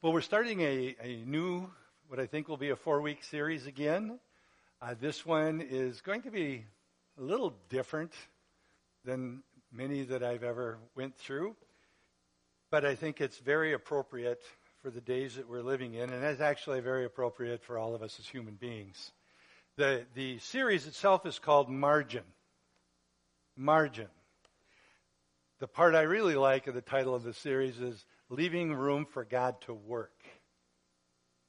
Well, we're starting a, a new, what I think will be a four week series again. Uh, this one is going to be a little different than many that I've ever went through, but I think it's very appropriate for the days that we're living in, and it's actually very appropriate for all of us as human beings. The, the series itself is called Margin. Margin. The part I really like of the title of the series is Leaving Room for God to Work.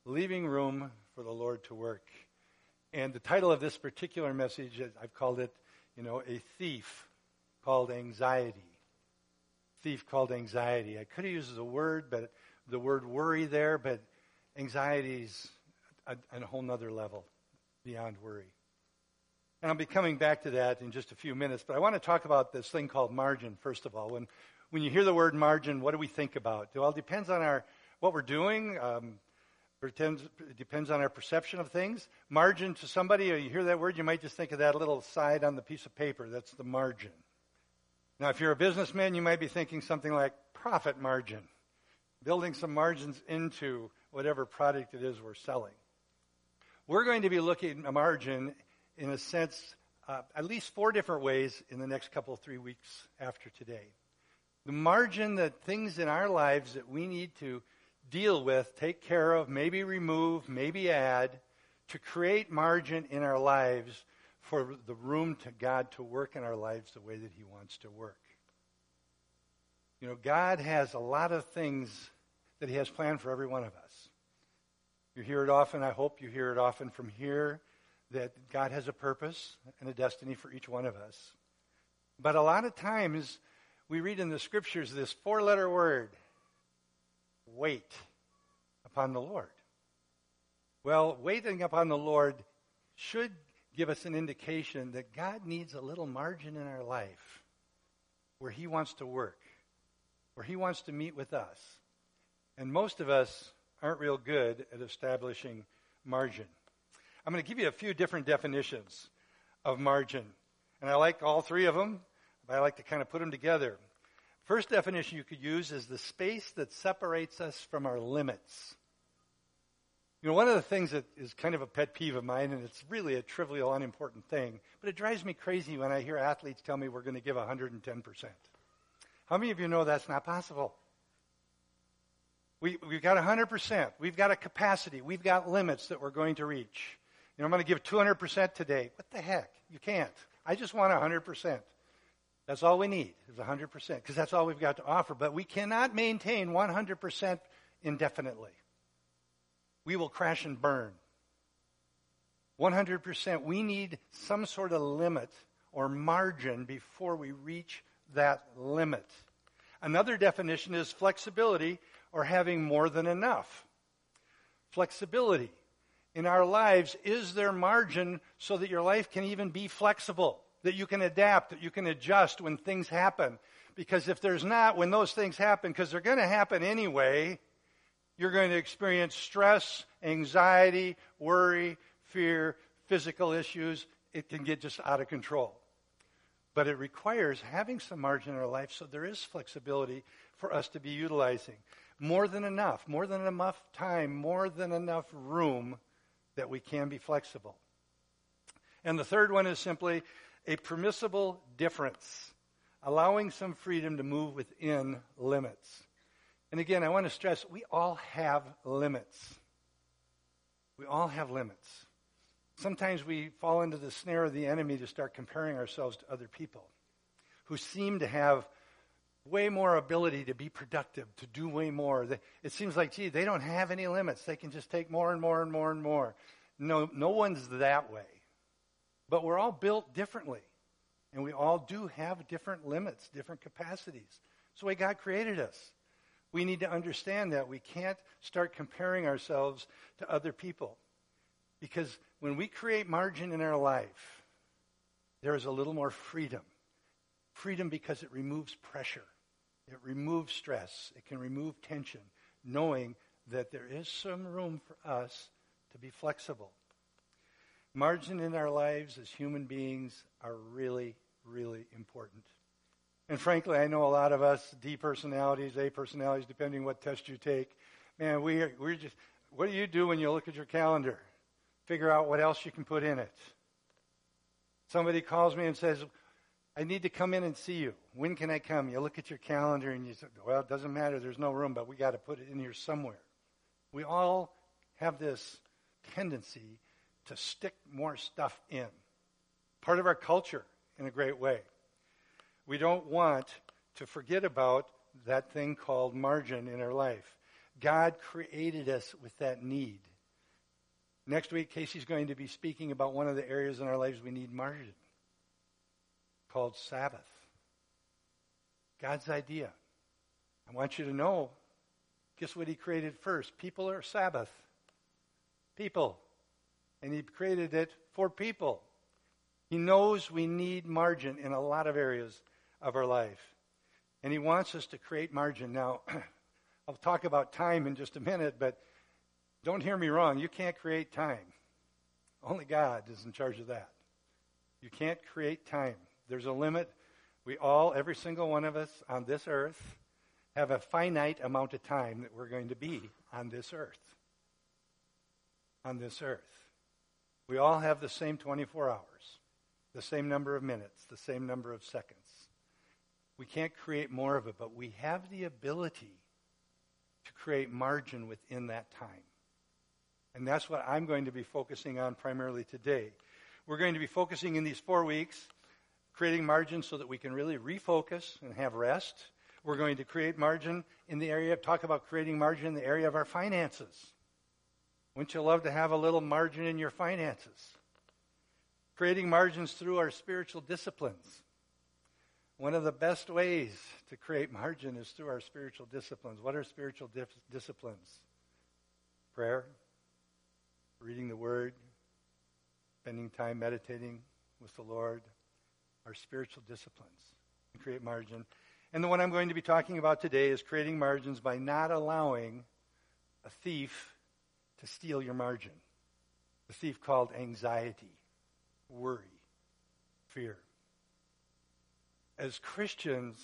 Leaving Room for the Lord to Work. And the title of this particular message, I've called it, you know, a thief called anxiety. Thief called anxiety. I could have used the word, but the word worry there, but anxiety is a, a whole nother level beyond worry. And I'll be coming back to that in just a few minutes, but I want to talk about this thing called margin, first of all. When, when you hear the word margin, what do we think about? Well, it depends on our, what we're doing. Um, it depends, it depends on our perception of things. Margin to somebody, you hear that word, you might just think of that little side on the piece of paper. That's the margin. Now, if you're a businessman, you might be thinking something like profit margin, building some margins into whatever product it is we're selling. We're going to be looking at margin in a sense, uh, at least four different ways in the next couple, of three weeks after today. The margin that things in our lives that we need to deal with, take care of, maybe remove, maybe add, to create margin in our lives for the room to God to work in our lives the way that He wants to work. You know, God has a lot of things that He has planned for every one of us. You hear it often, I hope you hear it often from here that God has a purpose and a destiny for each one of us. But a lot of times we read in the scriptures this four letter word wait upon the Lord. Well, waiting upon the Lord should give us an indication that God needs a little margin in our life where He wants to work, where He wants to meet with us. And most of us aren't real good at establishing margin. I'm going to give you a few different definitions of margin. And I like all three of them, but I like to kind of put them together. First definition you could use is the space that separates us from our limits. You know, one of the things that is kind of a pet peeve of mine, and it's really a trivial, unimportant thing, but it drives me crazy when I hear athletes tell me we're going to give 110%. How many of you know that's not possible? We, we've got 100%. We've got a capacity. We've got limits that we're going to reach. You know, I'm going to give 200% today. What the heck? You can't. I just want 100%. That's all we need is 100% because that's all we've got to offer. But we cannot maintain 100% indefinitely. We will crash and burn. 100%. We need some sort of limit or margin before we reach that limit. Another definition is flexibility or having more than enough. Flexibility in our lives, is there margin so that your life can even be flexible, that you can adapt, that you can adjust when things happen? Because if there's not, when those things happen, because they're going to happen anyway, you're going to experience stress, anxiety, worry, fear, physical issues. It can get just out of control. But it requires having some margin in our life so there is flexibility for us to be utilizing. More than enough, more than enough time, more than enough room that we can be flexible. And the third one is simply a permissible difference, allowing some freedom to move within limits. And again, I want to stress we all have limits. We all have limits. Sometimes we fall into the snare of the enemy to start comparing ourselves to other people who seem to have way more ability to be productive, to do way more. It seems like, gee, they don't have any limits. They can just take more and more and more and more. No, no one's that way. But we're all built differently. And we all do have different limits, different capacities. That's the way God created us. We need to understand that. We can't start comparing ourselves to other people. Because when we create margin in our life, there is a little more freedom. Freedom because it removes pressure. It removes stress. It can remove tension, knowing that there is some room for us to be flexible. Margin in our lives as human beings are really, really important. And frankly, I know a lot of us, D personalities, A personalities, depending what test you take, Man, we are, we're just, what do you do when you look at your calendar? Figure out what else you can put in it. Somebody calls me and says, I need to come in and see you. When can I come? You look at your calendar and you say, well, it doesn't matter. There's no room, but we got to put it in here somewhere. We all have this tendency to stick more stuff in. Part of our culture in a great way. We don't want to forget about that thing called margin in our life. God created us with that need. Next week, Casey's going to be speaking about one of the areas in our lives we need margin called Sabbath. God's idea. I want you to know guess what He created first? People are Sabbath. People. And He created it for people. He knows we need margin in a lot of areas of our life. And He wants us to create margin. Now, I'll talk about time in just a minute, but don't hear me wrong. You can't create time. Only God is in charge of that. You can't create time. There's a limit. We all, every single one of us on this earth, have a finite amount of time that we're going to be on this earth. On this earth. We all have the same 24 hours, the same number of minutes, the same number of seconds. We can't create more of it, but we have the ability to create margin within that time. And that's what I'm going to be focusing on primarily today. We're going to be focusing in these four weeks, creating margin so that we can really refocus and have rest. We're going to create margin in the area, of talk about creating margin in the area of our finances. Wouldn't you love to have a little margin in your finances? Creating margins through our spiritual disciplines. One of the best ways to create margin is through our spiritual disciplines. What are spiritual disciplines? Prayer, reading the Word, spending time meditating with the Lord, our spiritual disciplines, create margin. And the one I'm going to be talking about today is creating margins by not allowing a thief to steal your margin. The thief called anxiety, worry, fear. As Christians,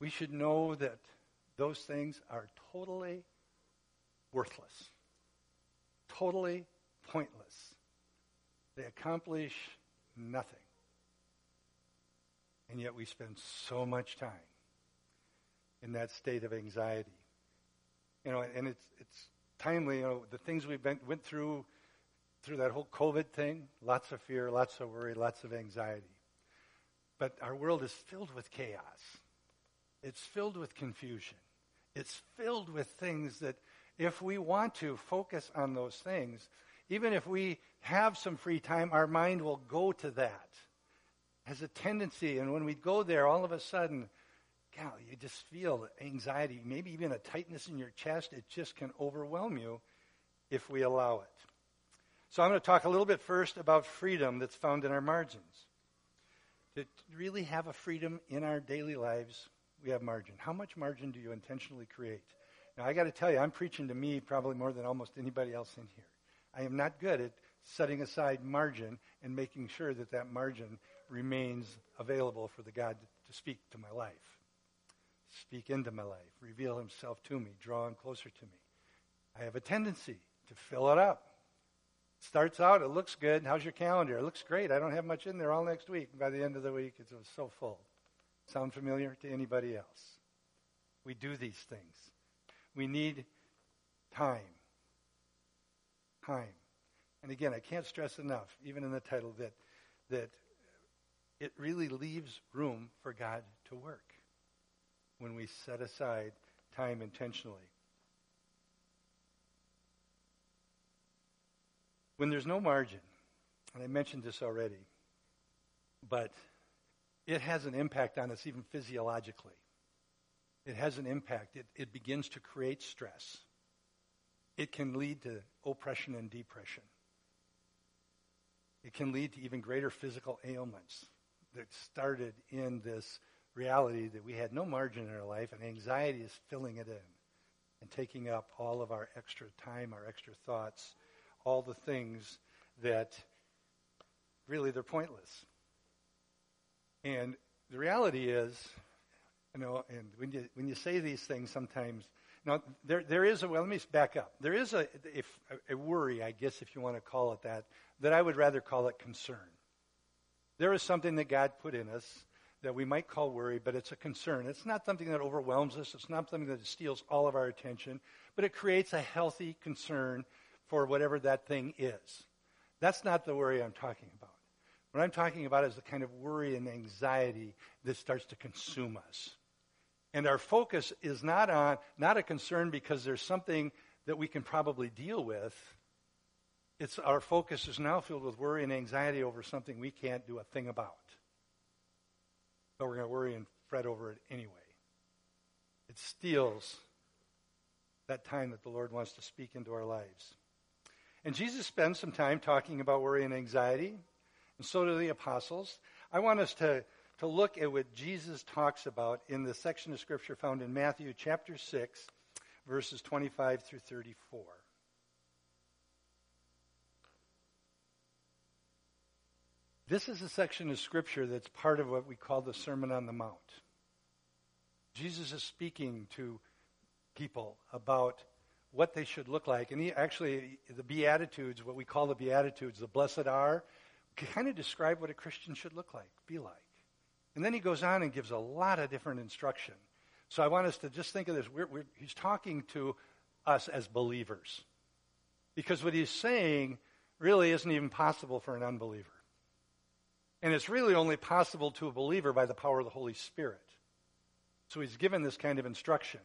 we should know that those things are totally worthless totally pointless. They accomplish nothing. And yet we spend so much time in that state of anxiety. You know, and it's it's timely, you know, the things we've been, went through through that whole COVID thing, lots of fear, lots of worry, lots of anxiety. But our world is filled with chaos. It's filled with confusion. It's filled with things that if we want to focus on those things, even if we have some free time, our mind will go to that. Has a tendency, and when we go there, all of a sudden, God, you just feel anxiety, maybe even a tightness in your chest. It just can overwhelm you if we allow it. So I'm going to talk a little bit first about freedom that's found in our margins. To really have a freedom in our daily lives, we have margin. How much margin do you intentionally create? Now, I got to tell you, I'm preaching to me probably more than almost anybody else in here. I am not good at setting aside margin and making sure that that margin remains available for the God to speak to my life, speak into my life, reveal himself to me, draw him closer to me. I have a tendency to fill it up. Starts out, it looks good. How's your calendar? It looks great. I don't have much in there all next week. By the end of the week, it's so full. Sound familiar to anybody else? We do these things. We need time. Time. And again, I can't stress enough, even in the title, that, that it really leaves room for God to work when we set aside time intentionally. When there's no margin, and I mentioned this already, but it has an impact on us even physiologically it has an impact. It, it begins to create stress. It can lead to oppression and depression. It can lead to even greater physical ailments that started in this reality that we had no margin in our life and anxiety is filling it in and taking up all of our extra time, our extra thoughts, all the things that really they're pointless. And the reality is, you know, and when you when you say these things, sometimes Now, there, there is a, well, let me back up. There is a, if, a worry, I guess, if you want to call it that, that I would rather call it concern. There is something that God put in us that we might call worry, but it's a concern. It's not something that overwhelms us. It's not something that steals all of our attention, but it creates a healthy concern for whatever that thing is. That's not the worry I'm talking about. What I'm talking about is the kind of worry and anxiety that starts to consume us. And our focus is not on, not a concern because there's something that we can probably deal with. It's our focus is now filled with worry and anxiety over something we can't do a thing about. But we're going to worry and fret over it anyway. It steals that time that the Lord wants to speak into our lives. And Jesus spends some time talking about worry and anxiety, and so do the apostles. I want us to to look at what Jesus talks about in the section of Scripture found in Matthew chapter 6, verses 25 through 34. This is a section of Scripture that's part of what we call the Sermon on the Mount. Jesus is speaking to people about what they should look like. And he actually, the Beatitudes, what we call the Beatitudes, the blessed are, kind of describe what a Christian should look like, be like. And then he goes on and gives a lot of different instruction. So I want us to just think of this. We're, we're, he's talking to us as believers. Because what he's saying really isn't even possible for an unbeliever. And it's really only possible to a believer by the power of the Holy Spirit. So he's given this kind of instruction.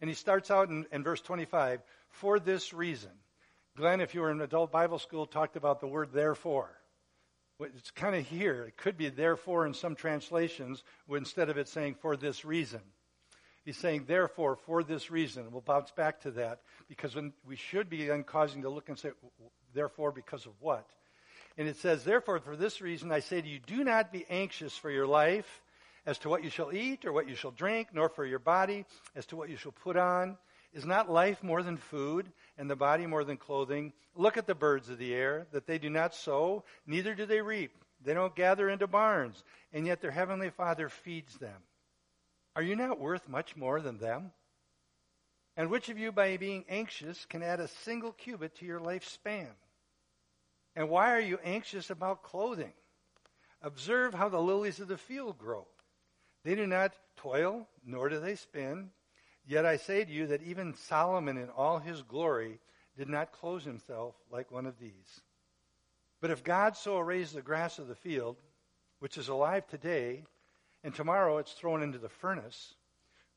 And he starts out in, in verse 25 for this reason. Glenn, if you were in adult Bible school, talked about the word therefore. It's kind of here. It could be therefore in some translations, instead of it saying for this reason. He's saying therefore for this reason. We'll bounce back to that because when we should be then causing to look and say therefore because of what. And it says therefore for this reason I say to you do not be anxious for your life as to what you shall eat or what you shall drink nor for your body as to what you shall put on. Is not life more than food, and the body more than clothing? Look at the birds of the air, that they do not sow, neither do they reap. They don't gather into barns, and yet their heavenly Father feeds them. Are you not worth much more than them? And which of you, by being anxious, can add a single cubit to your lifespan? And why are you anxious about clothing? Observe how the lilies of the field grow. They do not toil, nor do they spin. Yet I say to you that even Solomon in all his glory did not clothe himself like one of these. But if God so arrays the grass of the field, which is alive today, and tomorrow it's thrown into the furnace,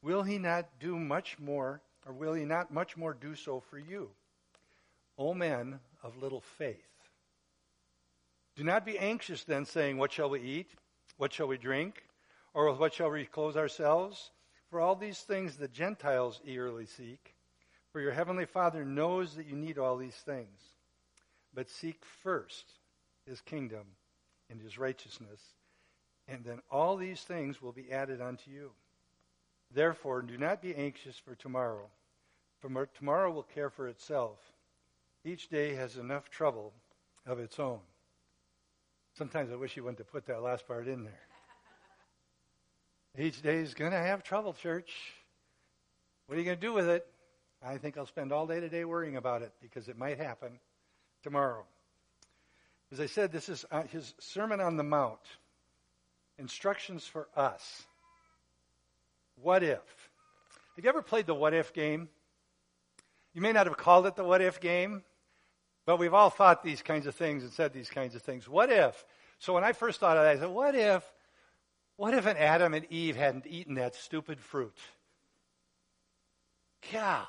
will he not do much more, or will he not much more do so for you? O men of little faith. Do not be anxious then, saying, What shall we eat? What shall we drink? Or with what shall we clothe ourselves? For all these things the Gentiles eagerly seek, for your heavenly Father knows that you need all these things. But seek first his kingdom and his righteousness, and then all these things will be added unto you. Therefore, do not be anxious for tomorrow, for tomorrow will care for itself. Each day has enough trouble of its own. Sometimes I wish you wouldn't have put that last part in there. Each day is going to have trouble, church. What are you going to do with it? I think I'll spend all day today worrying about it because it might happen tomorrow. As I said, this is uh, his Sermon on the Mount. Instructions for us. What if? Have you ever played the what if game? You may not have called it the what if game, but we've all thought these kinds of things and said these kinds of things. What if? So when I first thought of that, I said, what if what if an Adam and Eve hadn't eaten that stupid fruit? Cow.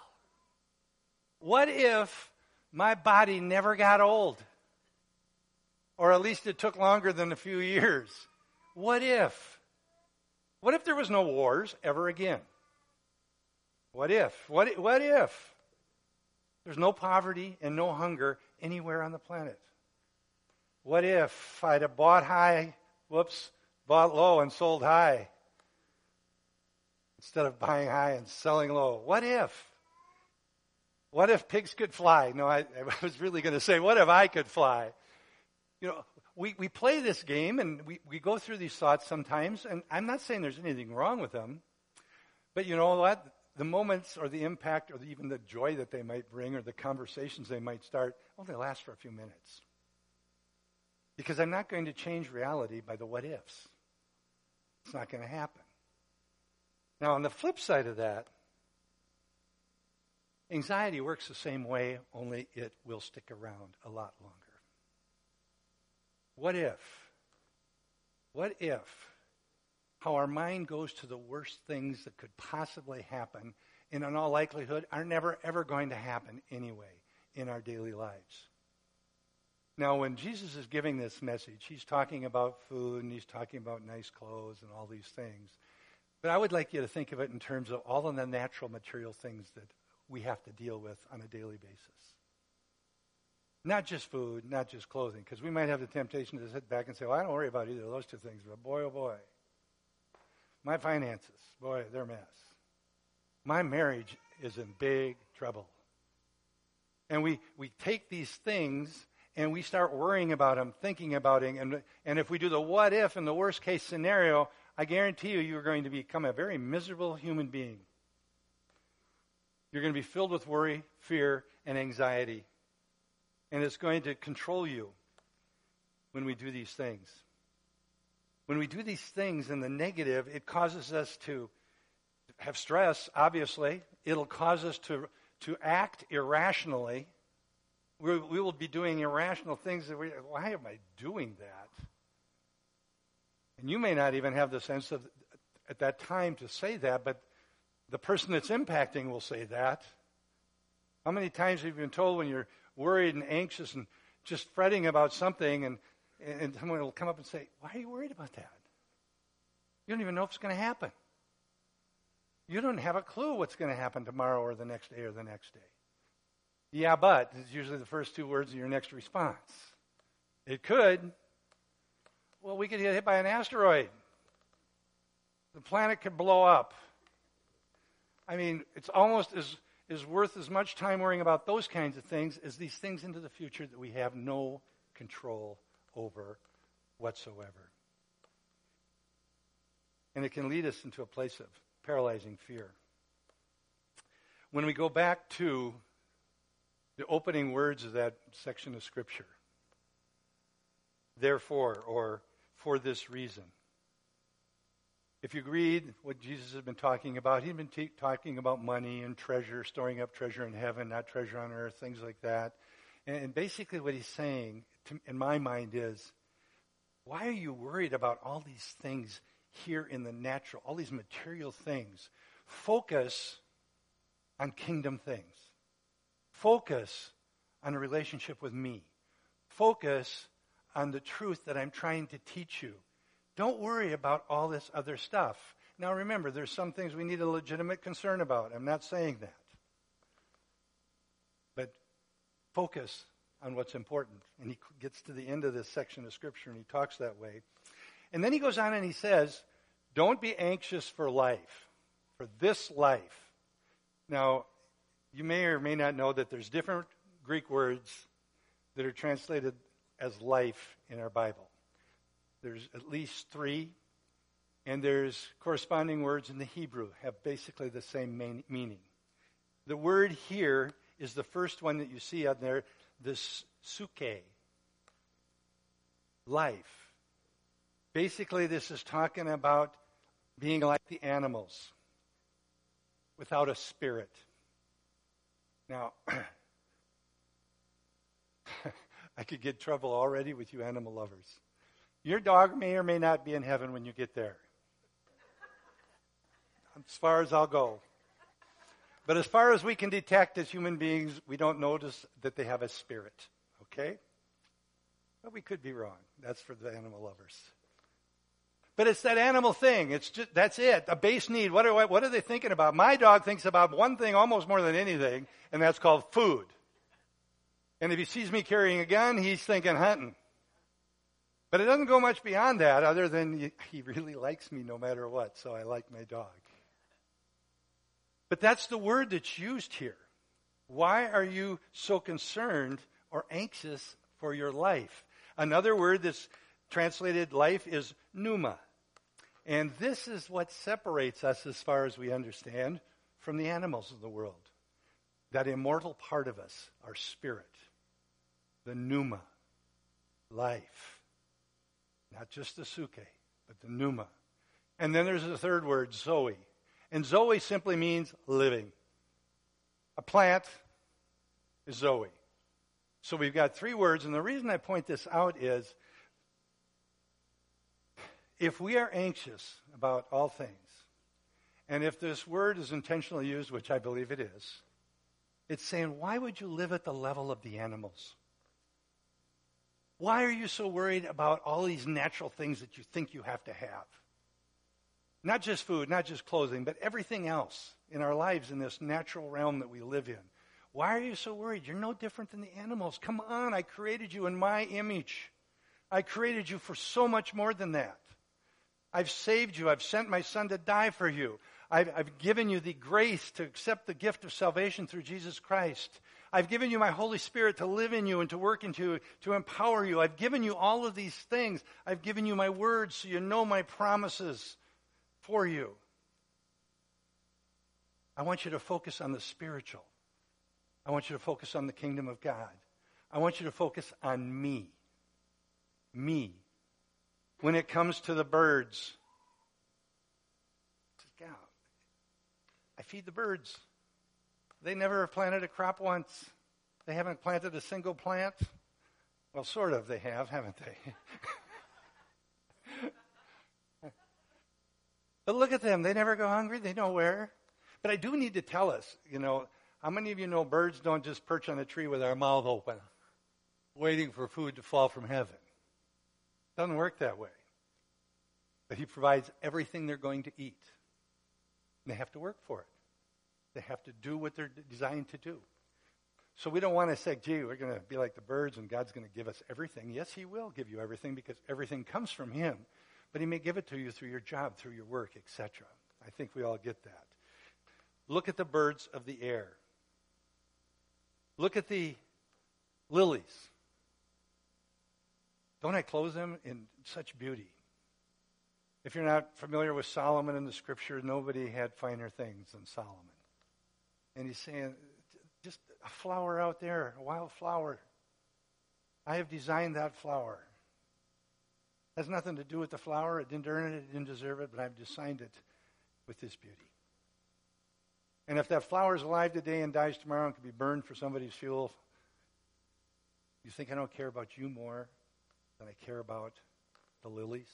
What if my body never got old? Or at least it took longer than a few years. What if? What if there was no wars ever again? What if? What, what if? There's no poverty and no hunger anywhere on the planet. What if I'd have bought high, whoops, bought low and sold high instead of buying high and selling low. What if? What if pigs could fly? No, I, I was really going to say, what if I could fly? You know, we, we play this game and we, we go through these thoughts sometimes, and I'm not saying there's anything wrong with them, but you know what? The moments or the impact or the, even the joy that they might bring or the conversations they might start only last for a few minutes. Because I'm not going to change reality by the what ifs. It's not going to happen. Now, on the flip side of that, anxiety works the same way, only it will stick around a lot longer. What if? What if how our mind goes to the worst things that could possibly happen, and in all likelihood are never ever going to happen anyway in our daily lives? Now, when Jesus is giving this message, he's talking about food and he's talking about nice clothes and all these things. But I would like you to think of it in terms of all of the natural material things that we have to deal with on a daily basis. Not just food, not just clothing, because we might have the temptation to sit back and say, well, I don't worry about either of those two things, but boy, oh boy. My finances, boy, they're a mess. My marriage is in big trouble. And we, we take these things and we start worrying about them, thinking about it. And, and if we do the what if and the worst case scenario, I guarantee you, you're going to become a very miserable human being. You're going to be filled with worry, fear, and anxiety. And it's going to control you when we do these things. When we do these things in the negative, it causes us to have stress, obviously. It'll cause us to, to act irrationally. We, we will be doing irrational things that we, why am I doing that? And you may not even have the sense of, at that time to say that, but the person that's impacting will say that. How many times have you been told when you're worried and anxious and just fretting about something, and, and someone will come up and say, Why are you worried about that? You don't even know if it's going to happen. You don't have a clue what's going to happen tomorrow or the next day or the next day. Yeah, but is usually the first two words of your next response. It could. Well, we could get hit by an asteroid. The planet could blow up. I mean, it's almost as is worth as much time worrying about those kinds of things as these things into the future that we have no control over whatsoever. And it can lead us into a place of paralyzing fear. When we go back to the opening words of that section of Scripture, therefore, or for this reason, if you read what Jesus has been talking about, he's been t- talking about money and treasure, storing up treasure in heaven, not treasure on earth, things like that. And, and basically, what he's saying, to, in my mind, is why are you worried about all these things here in the natural, all these material things? Focus on kingdom things. Focus on a relationship with me. Focus on the truth that I'm trying to teach you don't worry about all this other stuff. Now remember, there's some things we need a legitimate concern about. I'm not saying that. But focus on what's important. And he gets to the end of this section of Scripture and he talks that way. And then he goes on and he says, Don't be anxious for life, for this life. Now, you may or may not know that there's different Greek words that are translated as life in our Bible. There's at least three, and there's corresponding words in the Hebrew have basically the same main, meaning. The word here is the first one that you see on there, the psuche, life. Basically, this is talking about being like the animals without a spirit. Now, I could get trouble already with you animal lovers. Your dog may or may not be in heaven when you get there. As far as I'll go. But as far as we can detect as human beings, we don't notice that they have a spirit. Okay? But we could be wrong. That's for the animal lovers. But it's that animal thing. It's just that's it. A base need. What are what are they thinking about? My dog thinks about one thing almost more than anything, and that's called food. And if he sees me carrying a gun, he's thinking hunting. But it doesn't go much beyond that, other than he really likes me no matter what, so I like my dog. But that's the word that's used here. Why are you so concerned or anxious for your life? Another word that's translated life is pneuma. And this is what separates us, as far as we understand, from the animals of the world. That immortal part of us, our spirit, the pneuma, life. Not just the psuche, but the pneuma. And then there's the third word, zoe. And zoe simply means living. A plant is zoe. So we've got three words, and the reason I point this out is if we are anxious about all things, and if this word is intentionally used, which I believe it is, it's saying, why would you live at the level of the animals? Why are you so worried about all these natural things that you think you have to have? Not just food, not just clothing, but everything else in our lives in this natural realm that we live in. Why are you so worried? You're no different than the animals. Come on, I created you in my image. I created you for so much more than that. I've saved you. I've sent my son to die for you. I've, I've, given you the grace to accept the gift of salvation through Jesus Christ. I've given you my Holy Spirit to live in you and to work into you, to empower you. I've given you all of these things. I've given you my words so you know my promises for you. I want you to focus on the spiritual. I want you to focus on the kingdom of God. I want you to focus on me. Me. When it comes to the birds, I feed the birds. They never have planted a crop once. They haven't planted a single plant. Well, sort of, they have, haven't they? but look at them. They never go hungry. They know where. But I do need to tell us, you know, how many of you know birds don't just perch on a tree with their mouth open, waiting for food to fall from heaven? Doesn't work that way. But He provides everything they're going to eat. And they have to work for it. They have to do what they're designed to do. So we don't want to say, gee, we're going to be like the birds and God's going to give us everything. Yes, He will give you everything because everything comes from Him. But He may give it to you through your job, through your work, etc. I think we all get that. Look at the birds of the air. Look at the lilies. Don't I clothe them in such beauty? If you're not familiar with Solomon in the scripture, nobody had finer things than Solomon. And he's saying, just a flower out there, a wild flower. I have designed that flower. It has nothing to do with the flower. It didn't earn it, it didn't deserve it, but I've designed it with this beauty. And if that flower is alive today and dies tomorrow and can be burned for somebody's fuel, you think I don't care about you more than I care about the lilies?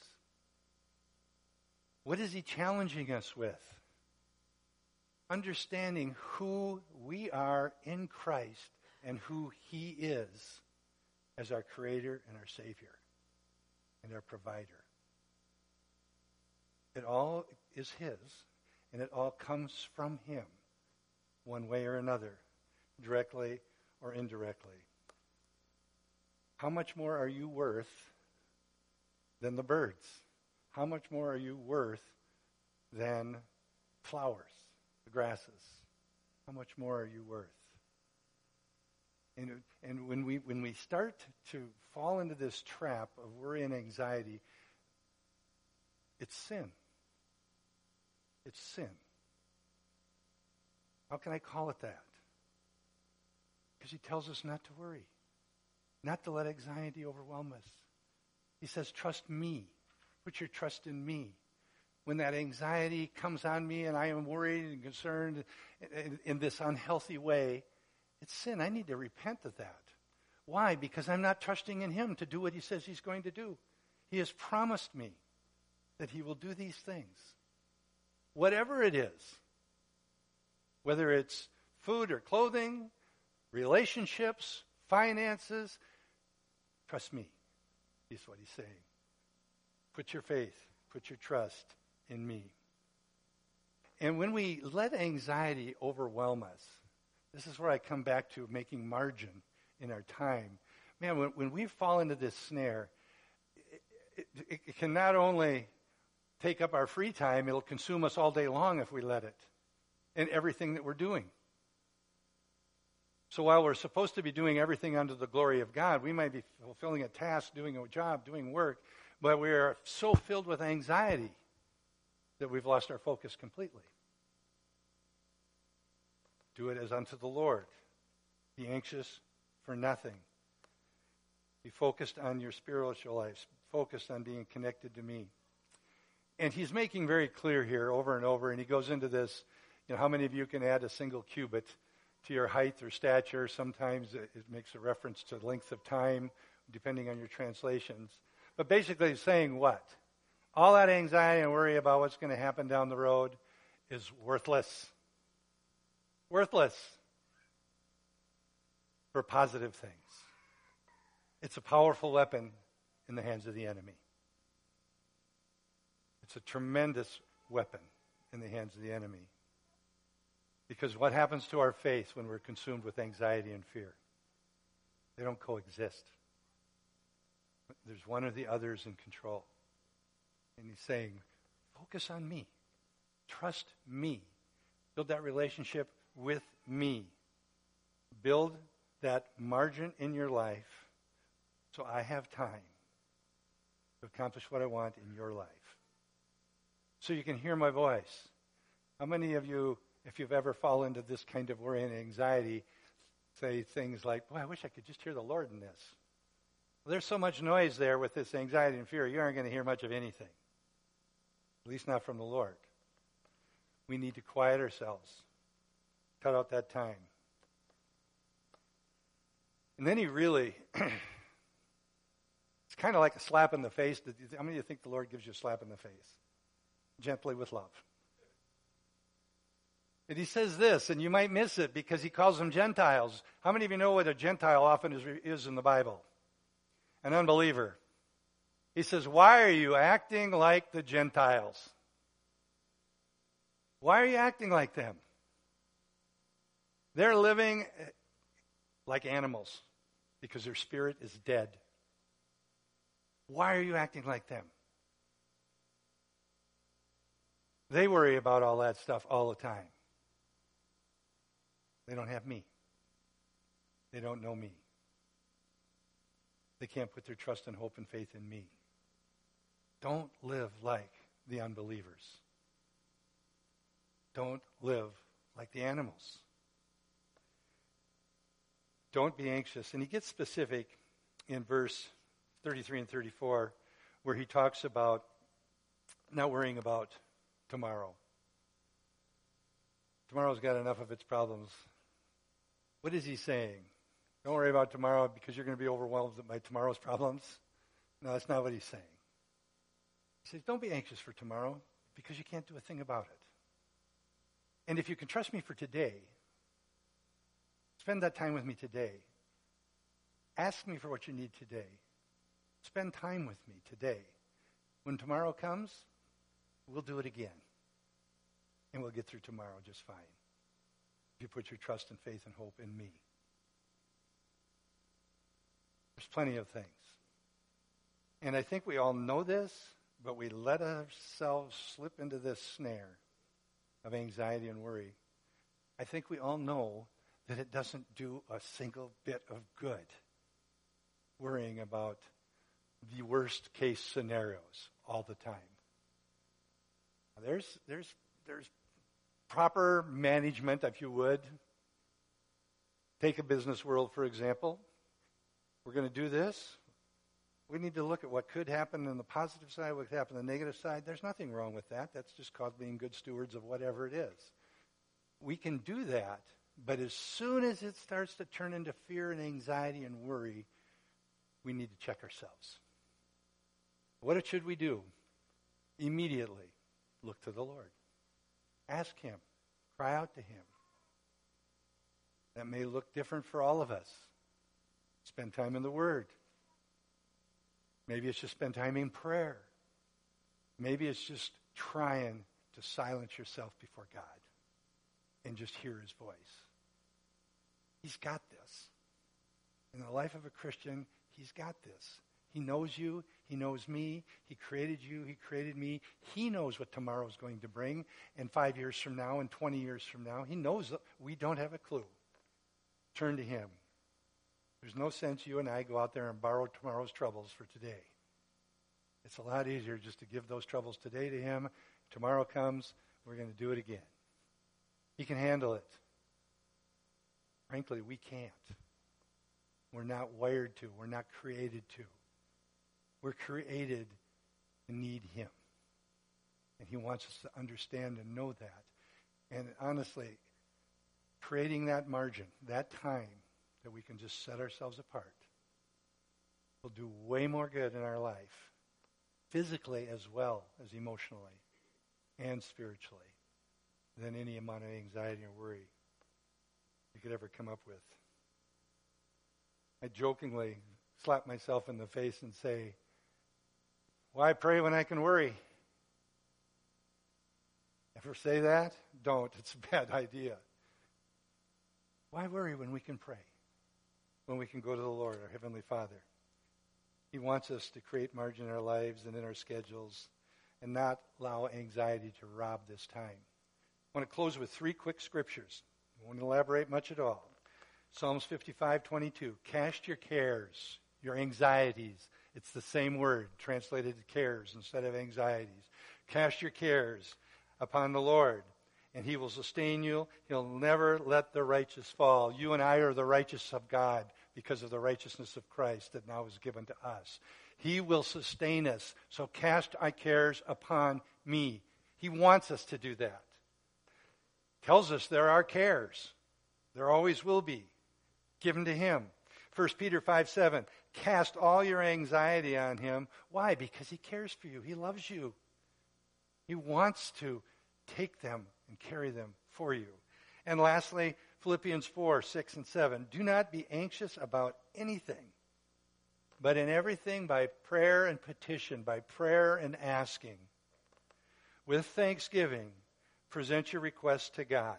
What is he challenging us with? Understanding who we are in Christ and who he is as our creator and our savior and our provider. It all is his and it all comes from him one way or another, directly or indirectly. How much more are you worth than the birds? How much more are you worth than flowers, the grasses? How much more are you worth? And, and when, we, when we start to fall into this trap of worry and anxiety, it's sin. It's sin. How can I call it that? Because he tells us not to worry, not to let anxiety overwhelm us. He says, Trust me. Put your trust in me. When that anxiety comes on me and I am worried and concerned in, in this unhealthy way, it's sin. I need to repent of that. Why? Because I'm not trusting in Him to do what He says He's going to do. He has promised me that He will do these things. Whatever it is, whether it's food or clothing, relationships, finances, trust me, is what He's saying. Put your faith, put your trust in me. And when we let anxiety overwhelm us, this is where I come back to making margin in our time. Man, when, when we fall into this snare, it, it, it can not only take up our free time, it'll consume us all day long if we let it, and everything that we're doing. So while we're supposed to be doing everything under the glory of God, we might be fulfilling a task, doing a job, doing work, but we are so filled with anxiety that we've lost our focus completely. Do it as unto the Lord. Be anxious for nothing. Be focused on your spiritual life, focused on being connected to me. And he's making very clear here over and over, and he goes into this, you know, how many of you can add a single cubit to your height or stature? Sometimes it, makes a reference to length of time, depending on your translations. But basically, he's saying what? All that anxiety and worry about what's going to happen down the road is worthless. Worthless for positive things. It's a powerful weapon in the hands of the enemy. It's a tremendous weapon in the hands of the enemy. Because what happens to our faith when we're consumed with anxiety and fear? They don't coexist. There's one or the other is in control. And he's saying, focus on me. Trust me. Build that relationship with me. Build that margin in your life so I have time to accomplish what I want in your life. So you can hear my voice. How many of you, if you've ever fallen into this kind of worry and anxiety, say things like, Boy, I wish I could just hear the Lord in this? Well, there's so much noise there with this anxiety and fear, you aren't going to hear much of anything. At least not from the Lord. We need to quiet ourselves, cut out that time. And then he really, it's kind of like a slap in the face. How many of you think the Lord gives you a slap in the face? Gently with love. And he says this, and you might miss it because he calls them Gentiles. How many of you know what a Gentile often is, is in the Bible? An unbeliever. He says, Why are you acting like the Gentiles? Why are you acting like them? They're living eh, like animals because their spirit is dead. Why are you acting like them? They worry about all that stuff all the time. They don't have me. They don't know me. They can't put their trust and hope and faith in me. Don't live like the unbelievers. Don't live like the animals. Don't be anxious. And he gets specific in verse 33 and 34, where he talks about not worrying about tomorrow. Tomorrow's got enough of its problems. What is he saying? Don't worry about tomorrow because you're going to be overwhelmed by tomorrow's problems. No, that's not what he's saying. He says, Don't be anxious for tomorrow because you can't do a thing about it. And if you can trust me for today, Spend that time with me today. Ask me for what you need today. Spend time with me today. When tomorrow comes, we'll do it again. And we'll get through tomorrow just fine. If you put your trust and faith and hope in me. There's plenty of things. And I think we all know this, but we let ourselves slip into this snare of anxiety and worry. I think we all know that it doesn't do a single bit of good worrying about the worst case scenarios all the time. There's, there's, there's proper management, if you would. Take a business world, for example. We're going to do this. We need to look at what could happen on the positive side, what could happen on the negative side. There's nothing wrong with that. That's just called being good stewards of whatever it is. We can do that but as soon as it starts to turn into fear and anxiety and worry, we need to check ourselves. What should we do? Immediately look to the Lord. Ask Him. Cry out to Him. That may look different for all of us. Spend time in the Word. Maybe it's just spend time in prayer. Maybe it's just trying to silence yourself before God and just hear His voice. He's got this. In the life of a Christian, He's got this. He knows you. He knows me. He created you. He created me. He knows what tomorrow is going to bring. And five years from now, and 20 years from now, He knows we don't have a clue. Turn to Him. There's no sense you and I go out there and borrow tomorrow's troubles for today. It's a lot easier just to give those troubles today to Him. Tomorrow comes, we're going to do it again. He can handle it. Frankly, we can't. We're not wired to. We're not created to. We're created to need Him. And He wants us to understand and know that. And honestly, creating that margin, that time that we can just set ourselves apart, will do way more good in our life, physically as well as emotionally and spiritually, than any amount of anxiety or worry could ever come up with. I jokingly slap myself in the face and say, Why pray when I can worry? Ever say that? Don't. It's a bad idea. Why worry when we can pray? When we can go to the Lord, our Heavenly Father. He wants us to create margin in our lives and in our schedules and not allow anxiety to rob this time. I want to close with three quick scriptures. I won't elaborate much at all. Psalms 55, 22. Cast your cares, your anxieties. It's the same word, translated to cares instead of anxieties. Cast your cares upon the Lord, and he will sustain you. He'll never let the righteous fall. You and I are the righteous of God because of the righteousness of Christ that now is given to us. He will sustain us. So cast our cares upon me. He wants us to do that. Tells us there are cares. There always will be. Given to him. 1 Peter 5 7. Cast all your anxiety on him. Why? Because he cares for you. He loves you. He wants to take them and carry them for you. And lastly, Philippians 4 6 and 7. Do not be anxious about anything, but in everything by prayer and petition, by prayer and asking. With thanksgiving, present your requests to God.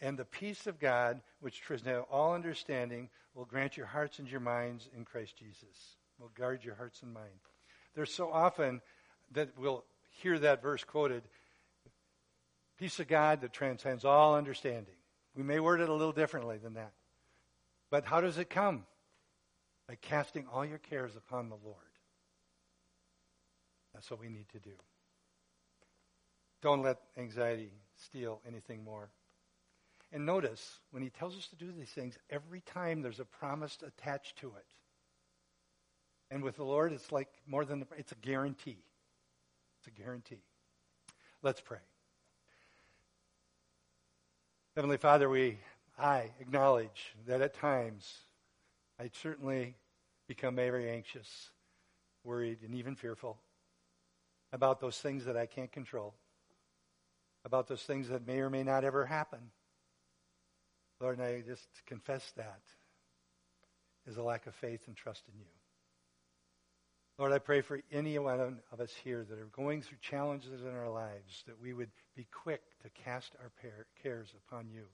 And the peace of God, which transcends all understanding, will grant your hearts and your minds in Christ Jesus. Will guard your hearts and mind. There's so often that we'll hear that verse quoted peace of God that transcends all understanding. We may word it a little differently than that. But how does it come? By casting all your cares upon the Lord. That's what we need to do. Don't let anxiety steal anything more. And notice, when he tells us to do these things, every time there's a promise attached to it. And with the Lord, it's like more than, the, it's a guarantee. It's a guarantee. Let's pray. Heavenly Father, we, I acknowledge that at times I certainly become very anxious, worried, and even fearful about those things that I can't control, about those things that may or may not ever happen. Lord, and I just confess that is a lack of faith and trust in you. Lord, I pray for any one of us here that are going through challenges in our lives that we would be quick to cast our cares upon you,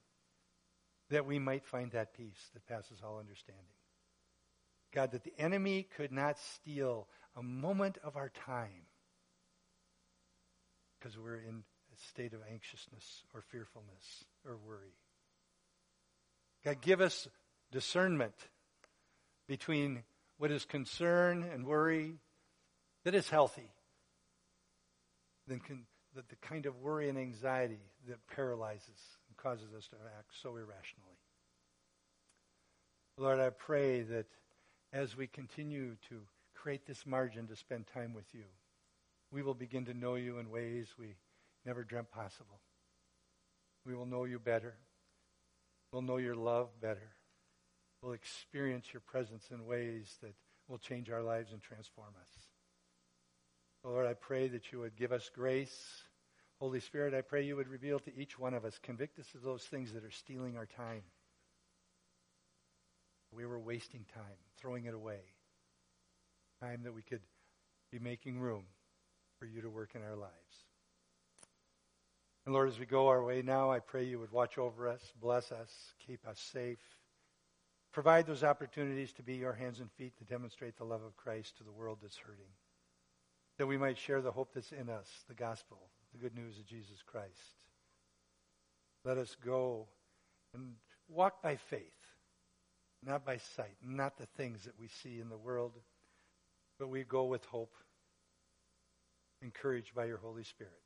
that we might find that peace that passes all understanding. God, that the enemy could not steal a moment of our time because we're in state of anxiousness or fearfulness or worry. God, give us discernment between what is concern and worry that is healthy than the, the kind of worry and anxiety that paralyzes and causes us to act so irrationally. Lord, I pray that as we continue to create this margin to spend time with you, we will begin to know you in ways we never dreamt possible. We will know you better. We'll know your love better We'll experience your presence in ways that will change our lives and transform us. Oh, Lord, I pray that you would give us grace. Holy Spirit, I pray you would reveal to each one of us, convict us of those things that are stealing our time. We were wasting time, throwing it away. Time that we could be making room for you to work in our lives. And Lord, as we go our way now, I pray you would watch over us, bless us, keep us safe. Provide those opportunities to be your hands and feet to demonstrate the love of Christ to the world that's hurting. That we might share the hope that's in us, the gospel, the good news of Jesus Christ. Let us go and walk by faith, not by sight, not the things that we see in the world, but we go with hope, encouraged by your Holy Spirit.